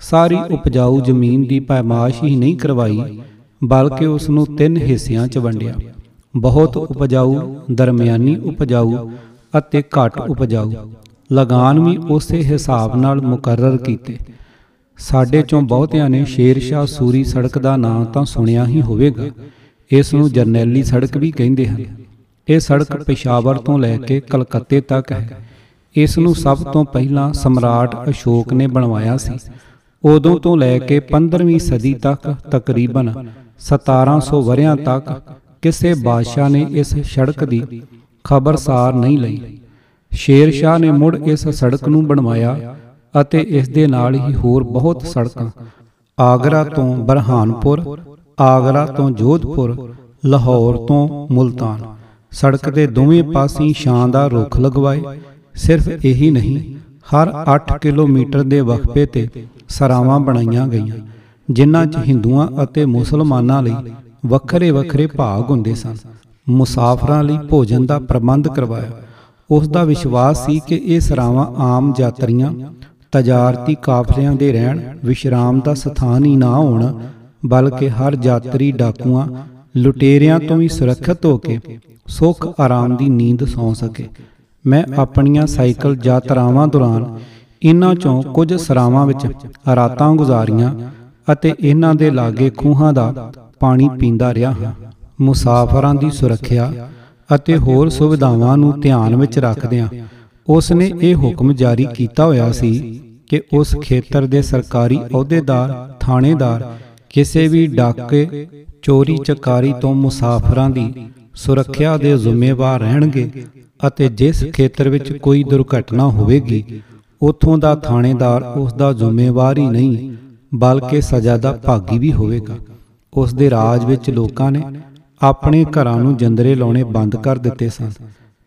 ਸਾਰੀ ਉਪਜਾਊ ਜ਼ਮੀਨ ਦੀ ਪੈਮਾਇਸ਼ ਹੀ ਨਹੀਂ ਕਰਵਾਈ, ਬਲਕਿ ਉਸ ਨੂੰ ਤਿੰਨ ਹਿੱਸਿਆਂ 'ਚ ਵੰਡਿਆ। ਬਹੁਤ ਉਪਜਾਊ, ਦਰਮਿਆਨੀ ਉਪਜਾਊ ਅਤੇ ਘੱਟ ਉਪਜਾਊ। ਲਗਾਨ ਵੀ ਉਸੇ ਹਿਸਾਬ ਨਾਲ ਮੁਕਰਰ ਕੀਤੇ। ਸਾਡੇ ਚੋਂ ਬਹੁਤਿਆਂ ਨੇ ਸ਼ੇਰ ਸ਼ਾਹ ਸੂਰੀ ਸੜਕ ਦਾ ਨਾਂ ਤਾਂ ਸੁਣਿਆ ਹੀ ਹੋਵੇਗਾ। ਇਸ ਨੂੰ ਜਰਨੈਲੀ ਸੜਕ ਵੀ ਕਹਿੰਦੇ ਹਨ। ਇਹ ਸੜਕ ਪਿਸ਼ਾਵਰ ਤੋਂ ਲੈ ਕੇ ਕਲਕੱਤੇ ਤੱਕ ਹੈ। ਇਸ ਨੂੰ ਸਭ ਤੋਂ ਪਹਿਲਾਂ ਸਮਰਾਟ ਅਸ਼ੋਕ ਨੇ ਬਣਵਾਇਆ ਸੀ। ਉਦੋਂ ਤੋਂ ਲੈ ਕੇ 15ਵੀਂ ਸਦੀ ਤੱਕ ਤਕਰੀਬਨ 1700 ਵਰਿਆਂ ਤੱਕ ਕਿਸੇ ਬਾਦਸ਼ਾਹ ਨੇ ਇਸ ਸੜਕ ਦੀ ਖਬਰਸਾਰ ਨਹੀਂ ਲਈ। ਸ਼ੇਰ ਸ਼ਾਹ ਨੇ ਮੁੜ ਇਸ ਸੜਕ ਨੂੰ ਬਣਵਾਇਆ ਅਤੇ ਇਸ ਦੇ ਨਾਲ ਹੀ ਹੋਰ ਬਹੁਤ ਸੜਕਾਂ, ਆਗਰਾ ਤੋਂ ਬਰਹਾਨਪੁਰ, ਆਗਰਾ ਤੋਂ ਜੋਧਪੁਰ, ਲਾਹੌਰ ਤੋਂ ਮੁਲਤਾਨ। ਸੜਕ ਦੇ ਦੋਵੇਂ ਪਾਸੇ ਸ਼ਾਨਦਾਰ ਰੁੱਖ ਲਗਵਾਏ। ਸਿਰਫ ਇਹੀ ਨਹੀਂ ਹਰ 8 ਕਿਲੋਮੀਟਰ ਦੇ ਵਕਫੇ ਤੇ ਸਰਾਵਾਂ ਬਣਾਈਆਂ ਗਈਆਂ। ਜਿਨ੍ਹਾਂ 'ਚ ਹਿੰਦੂਆਂ ਅਤੇ ਮੁਸਲਮਾਨਾਂ ਲਈ ਵੱਖਰੇ ਵੱਖਰੇ ਭਾਗ ਹੁੰਦੇ ਸਨ। ਮੁਸਾਫਰਾਂ ਲਈ ਭੋਜਨ ਦਾ ਪ੍ਰਬੰਧ ਕਰਵਾਇਆ। ਉਸ ਦਾ ਵਿਸ਼ਵਾਸ ਸੀ ਕਿ ਇਹ ਸਰਾਵਾਂ ਆਮ ਯਾਤਰੀਆਂ ਤਜਾਰਤੀ ਕਾਫਲਿਆਂ ਦੇ ਰਹਿਣ ਵਿਸ਼ਰਾਮ ਦਾ ਸਥਾਨ ਹੀ ਨਾ ਹੋਣ ਬਲਕਿ ਹਰ ਯਾਤਰੀ ਡਾਕੂਆਂ ਲੁਟੇਰਿਆਂ ਤੋਂ ਵੀ ਸੁਰੱਖਿਅਤ ਹੋ ਕੇ ਸੁੱਖ ਆਰਾਮ ਦੀ ਨੀਂਦ ਸੌਂ ਸਕੇ। ਮੈਂ ਆਪਣੀਆਂ ਸਾਈਕਲ ਯਾਤਰਾਵਾਂ ਦੌਰਾਨ ਇਹਨਾਂ ਚੋਂ ਕੁਝ ਸਰਾਵਾਂ ਵਿੱਚ ਰਾਤਾਂ ਗੁਜ਼ਾਰੀਆਂ ਅਤੇ ਇਹਨਾਂ ਦੇ ਲਾਗੇ ਖੂਹਾਂ ਦਾ ਪਾਣੀ ਪੀਂਦਾ ਰਿਹਾ ਹਾਂ। ਮੁਸਾਫਰਾਂ ਦੀ ਸੁਰੱਖਿਆ ਅਤੇ ਹੋਰ ਸੁਵਿਧਾਵਾਂ ਨੂੰ ਧਿਆਨ ਵਿੱਚ ਰੱਖਦਿਆਂ ਉਸ ਨੇ ਇਹ ਹੁਕਮ ਜਾਰੀ ਕੀਤਾ ਹੋਇਆ ਸੀ ਕਿ ਉਸ ਖੇਤਰ ਦੇ ਸਰਕਾਰੀ ਅਹੁਦੇਦਾਰ, ਥਾਣੇਦਾਰ, ਕਿਸੇ ਵੀ ਡਾਕੇ ਚੋਰੀ ਚਕਾਰੀ ਤੋਂ ਮੁਸਾਫਰਾਂ ਦੀ ਸੁਰੱਖਿਆ ਦੇ ਜ਼ਿੰਮੇਵਾਰ ਰਹਿਣਗੇ ਅਤੇ ਜਿਸ ਖੇਤਰ ਵਿੱਚ ਕੋਈ ਦੁਰਘਟਨਾ ਹੋਵੇਗੀ, ਉਥੋਂ ਦਾ ਥਾਣੇਦਾਰ ਉਸ ਦਾ ਜ਼ਿੰਮੇਵਾਰ ਹੀ ਨਹੀਂ, ਬਲਕਿ ਸਜ਼ਾ ਦਾ ਭਾਗੀ ਵੀ ਹੋਵੇਗਾ। ਉਸ ਦੇ ਰਾਜ ਵਿੱਚ ਲੋਕਾਂ ਨੇ ਆਪਣੇ ਘਰਾਂ ਨੂੰ ਜੰਦਰੇ ਲਾਉਣੇ ਬੰਦ ਕਰ ਦਿੱਤੇ ਸਨ।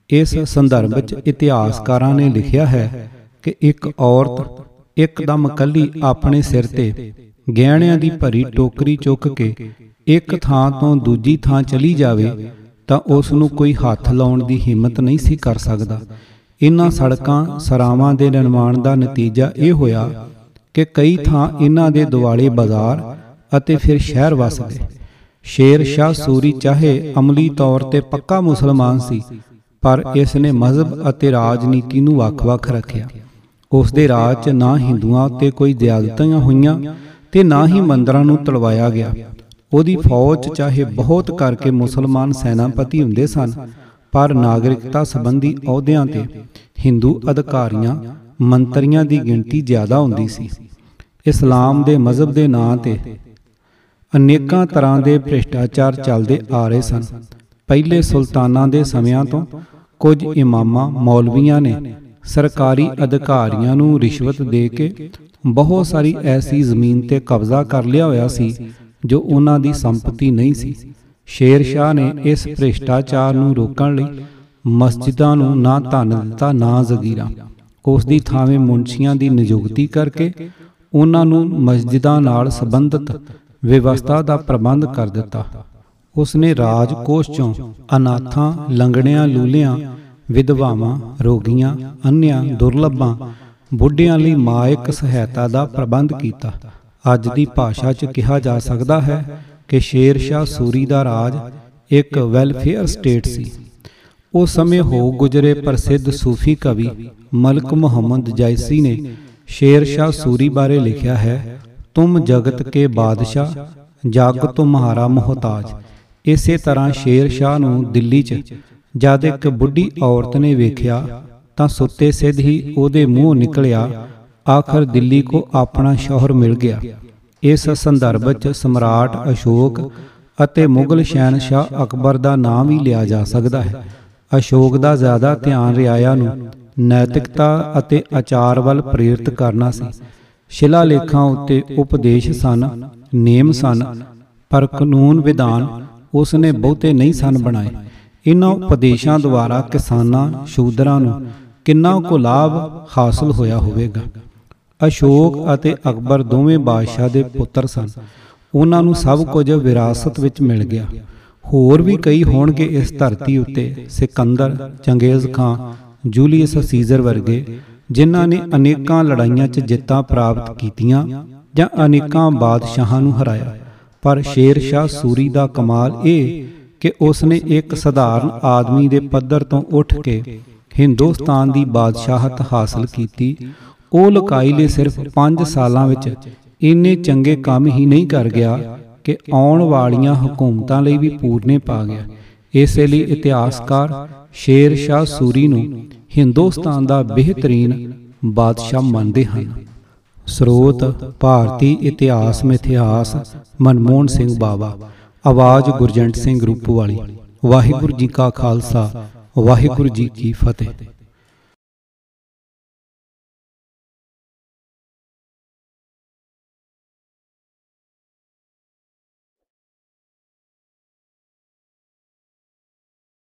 ਇਸ ਸੰਦਰਭ ਵਿੱਚ ਇਤਿਹਾਸਕਾਰਾਂ ਨੇ ਲਿਖਿਆ ਹੈ ਕਿ ਇੱਕ ਔਰਤ ਇੱਕਦਮ ਕੱਲੀ ਆਪਣੇ ਸਿਰ ਤੇ ਗਹਿਣਿਆਂ ਦੀ ਭਰੀ ਟੋਕਰੀ ਚੁੱਕ ਕੇ ਇੱਕ ਥਾਂ ਤੋਂ ਦੂਜੀ ਥਾਂ ਚਲੀ ਜਾਵੇ ਤਾਂ ਉਸ ਨੂੰ ਕੋਈ ਹੱਥ ਲਾਉਣ ਦੀ ਹਿੰਮਤ ਨਹੀਂ ਸੀ ਕਰ ਸਕਦਾ। ਇਨ੍ਹਾਂ ਸੜਕਾਂ ਸਰਾਵਾਂ ਦੇ ਨਿਰਮਾਣ ਦਾ ਨਤੀਜਾ ਇਹ ਹੋਇਆ ਕਿ ਕਈ ਥਾਂ ਇਹਨਾਂ ਦੇ ਦਿਵਾਲੇ ਬਾਜ਼ਾਰ ਅਤੇ ਫਿਰ ਸ਼ਹਿਰ ਵਸ ਗਏ ਸ਼ੇਰ ਸ਼ਾਹ ਸੂਰੀ ਚਾਹੇ ਅਮਲੀ ਤੌਰ ਤੇ ਪੱਕਾ ਮੁਸਲਮਾਨ ਸੀ, ਪਰ ਇਸ ਨੇ ਮਜ਼ਹਬ ਅਤੇ ਰਾਜਨੀਤੀ ਨੂੰ ਵੱਖ-ਵੱਖ ਰੱਖਿਆ। ਉਸ ਦੇ ਰਾਜ 'ਚ ਨਾ ਹਿੰਦੂਆਂ ਉੱਤੇ ਕੋਈ ਜ਼ਿਆਦਤੀਆਂ ਹੋਈਆਂ ਤੇ ਨਾ ਹੀ ਮੰਦਰਾਂ ਨੂੰ ਤਲਵਾਇਆ ਗਿਆ। ਉਹਦੀ ਫੌਜ ਚਾਹੇ ਬਹੁਤ ਕਰਕੇ ਮੁਸਲਮਾਨ ਸੈਨਾਪਤੀ ਹੁੰਦੇ ਸਨ, ਪਰ ਨਾਗਰਿਕਤਾ ਸੰਬੰਧੀ ਅਹੁਦਿਆਂ ਤੇ ਹਿੰਦੂ ਅਧਿਕਾਰੀਆਂ, ਮੰਤਰੀਆਂ ਦੀ ਗਿਣਤੀ ਜ਼ਿਆਦਾ ਹੁੰਦੀ ਸੀ। ਇਸਲਾਮ ਦੇ ਮਜ਼ਹਬ ਦੇ ਨਾਂ ਤੇ ਅਨੇਕਾਂ ਤਰ੍ਹਾਂ ਦੇ ਭ੍ਰਿਸ਼ਟਾਚਾਰ ਚੱਲਦੇ ਆ ਰਹੇ ਸਨ। ਪਹਿਲੇ ਸੁਲਤਾਨਾਂ ਦੇ ਸਮਿਆਂ ਤੋਂ ਕੁਝ ਇਮਾਮਾਂ, ਮੌਲਵੀਆਂ ਨੇ ਸਰਕਾਰੀ ਅਧਿਕਾਰੀਆਂ ਨੂੰ ਰਿਸ਼ਵਤ ਦੇ ਕੇ ਬਹੁਤ ਸਾਰੀ ਐਸੀ ਜ਼ਮੀਨ ਤੇ ਕਬਜ਼ਾ ਕਰ ਲਿਆ ਹੋਇਆ ਸੀ, ਜੋ ਉਹਨਾਂ ਦੀ ਸੰਪਤੀ ਨਹੀਂ ਸੀ। ਸ਼ੇਰ ਸ਼ਾਹ ਨੇ ਇਸ ਭ੍ਰਿਸ਼ਟਾਚਾਰ ਨੂੰ ਰੋਕਣ ਲਈ ਮਸਜਿਦਾਂ ਨੂੰ ਨਾ ਧਨ ਦਿੱਤਾ, ਨਾ ਜ਼ਗੀਰਾ। ਉਸ ਦੀ ਥਾਵੇਂ ਮੁੰਸ਼ੀਆਂ ਦੀ ਨਿਯੁਕਤੀ ਕਰਕੇ ਉਹਨਾਂ ਨੂੰ ਮਸਜਿਦਾਂ ਨਾਲ ਸੰਬੰਧਿਤ ਵਿਵਸਥਾ ਦਾ ਪ੍ਰਬੰਧ ਕਰ ਦਿੱਤਾ। ਉਸ ਨੇ ਰਾਜਕੋਸ਼ ਚੋਂ ਅਨਾਥਾਂ, ਲੰਗੜਿਆਂ, ਲੂਲਿਆਂ, ਵਿਧਵਾਵਾਂ, ਰੋਗੀਆਂ, ਅੰਨਿਆਂ, ਦੁਰਲਭਾਂ ਬੁੱਢਿਆਂ ਲਈ ਮਾਇਕ ਸਹਾਇਤਾ ਦਾ ਪ੍ਰਬੰਧ ਕੀਤਾ। ਅੱਜ ਦੀ ਭਾਸ਼ਾ 'ਚ ਕਿਹਾ ਜਾ ਸਕਦਾ ਹੈ ਕਿ ਸ਼ੇਰ ਸ਼ਾਹ ਸੂਰੀ ਦਾ ਰਾਜ ਇੱਕ ਵੈਲਫੇਅਰ ਸਟੇਟ ਸੀ। ਉਸ ਸਮੇਂ ਹੋ ਗੁਜਰੇ ਪ੍ਰਸਿੱਧ ਸੂਫੀ ਕਵੀ ਮਲਕ ਮੁਹੰਮਦ ਜੈਸੀ ਨੇ ਸ਼ੇਰ ਸ਼ਾਹ ਸੂਰੀ ਬਾਰੇ ਲਿਖਿਆ ਹੈ, ਤੁਮ ਜਗਤ ਕੇ ਬਾਦਸ਼ਾਹ, ਜਗ ਤੁਮਹਾਰਾ ਮੁਹਤਾਜ। ਇਸੇ ਤਰ੍ਹਾਂ ਸ਼ੇਰ ਸ਼ਾਹ ਨੂੰ ਦਿੱਲੀ 'ਚ ਜਦ ਇੱਕ ਬੁੱਢੀ ਔਰਤ ਨੇ ਵੇਖਿਆ ਤਾਂ ਸੁੱਤੇ ਸਿੱਧ ਹੀ ਉਹਦੇ ਮੂੰਹ ਨਿਕਲਿਆ, ਆਖਰ ਦਿੱਲੀ ਕੋ ਆਪਣਾ ਸ਼ਹਿਰ ਮਿਲ ਗਿਆ। ਇਸ ਸੰਦਰਭ ਵਿੱਚ ਸਮਰਾਟ, ਅਸ਼ੋਕ ਅਤੇ ਮੁਗਲ ਸ਼ਹਿਨशाह ਅਕਬਰ ਦਾ ਨਾਮ ਵੀ ਲਿਆ ਜਾ ਸਕਦਾ ਹੈ। ਅਸ਼ੋਕ ਦਾ ਜ਼ਿਆਦਾ ਧਿਆਨ ਰਿਆਇਆ ਨੂੰ ਨੈਤਿਕਤਾ ਅਤੇ ਆਚਾਰ ਵੱਲ ਪ੍ਰੇਰਿਤ ਕਰਨਾ ਸੀ। ਸ਼ਿਲਾ ਲੇਖਾਂ ਉੱਤੇ ਉਪਦੇਸ਼ ਸਨ, ਨੇਮ ਸਨ, ਪਰ ਕਾਨੂੰਨ ਵਿਧਾਨ ਉਸ ਨੇ ਬਹੁਤੇ ਨਹੀਂ ਸਨ ਬਣਾਏ। ਇਹਨਾਂ ਉਪਦੇਸ਼ਾਂ ਦੁਆਰਾ ਕਿਸਾਨਾਂ, ਸ਼ੂਦਰਾਂ ਨੂੰ ਕਿੰਨਾ ਕੁ ਲਾਭ ਹਾਸਲ ਹੋਇਆ ਹੋਵੇਗਾ। ਅਸ਼ੋਕ ਅਤੇ ਅਕਬਰ ਦੋਵੇਂ ਬਾਦਸ਼ਾਹ ਦੇ ਪੁੱਤਰ ਸਨ। ਉਹਨਾਂ ਨੂੰ ਸਭ ਕੁਝ ਵਿਰਾਸਤ ਵਿੱਚ ਮਿਲ ਗਿਆ। ਹੋਰ ਵੀ ਕਈ ਹੋਣਗੇ ਇਸ ਧਰਤੀ ਉੱਤੇ, ਸਿਕੰਦਰ, ਚੰਗੇਜ਼ ਖਾਨ ਜੂਲੀਅਸ ਸੀਜ਼ਰ ਵਰਗੇ, ਜਿਨ੍ਹਾਂ ਨੇ ਅਨੇਕਾਂ ਲੜਾਈਆਂ 'ਚ ਜਿੱਤਾਂ ਪ੍ਰਾਪਤ ਕੀਤੀਆਂ ਜਾਂ ਅਨੇਕਾਂ ਬਾਦਸ਼ਾਹਾਂ ਨੂੰ ਹਰਾਇਆ। ਪਰ ਸ਼ੇਰ ਸ਼ਾਹ ਸੂਰੀ ਦਾ ਕਮਾਲ ਇਹ ਕਿ ਉਸ ਨੇ ਇੱਕ ਸਧਾਰਨ ਆਦਮੀ ਦੇ ਪੱਧਰ ਤੋਂ ਉੱਠ ਕੇ ਹਿੰਦੁਸਤਾਨ ਦੀ ਬਾਦਸ਼ਾਹਤ ਹਾਸਲ ਕੀਤੀ। ਉਹ ਲਕਾਈ ਲਈ ਸਿਰਫ 5 ਸਾਲਾਂ ਵਿੱਚ ਇੰਨੇ ਚੰਗੇ ਕੰਮ ਹੀ ਨਹੀਂ ਕਰ ਗਿਆ ਕਿ ਆਉਣ ਵਾਲੀਆਂ ਹਕੂਮਤਾਂ ਲਈ ਵੀ ਪੂਰਨੇ ਪਾ ਗਿਆ। ਇਸੇ ਲਈ ਇਤਿਹਾਸਕਾਰ ਸ਼ੇਰ ਸ਼ਾਹ ਸੂਰੀ ਨੂੰ ਹਿੰਦੁਸਤਾਨ ਦਾ ਬਿਹਤਰੀਨ ਬਾਦਸ਼ਾਹ ਮੰਨਦੇ ਹਨ। ਸਰੋਤ ਭਾਰਤੀ ਇਤਿਹਾਸ ਮਿਥਿਹਾਸ ਮਨਮੋਹਨ ਸਿੰਘ ਬਾਵਾ। ਆਵਾਜ਼ ਗੁਰਜੰਟ ਸਿੰਘ ਰੂਪੋ ਵਾਲੀ ਵਾਹਿਗੁਰੂ ਜੀ ਕਾ ਖਾਲਸਾ। ਵਾਹਿਗੁਰੂ ਜੀ ਕੀ ਫਤਿਹ।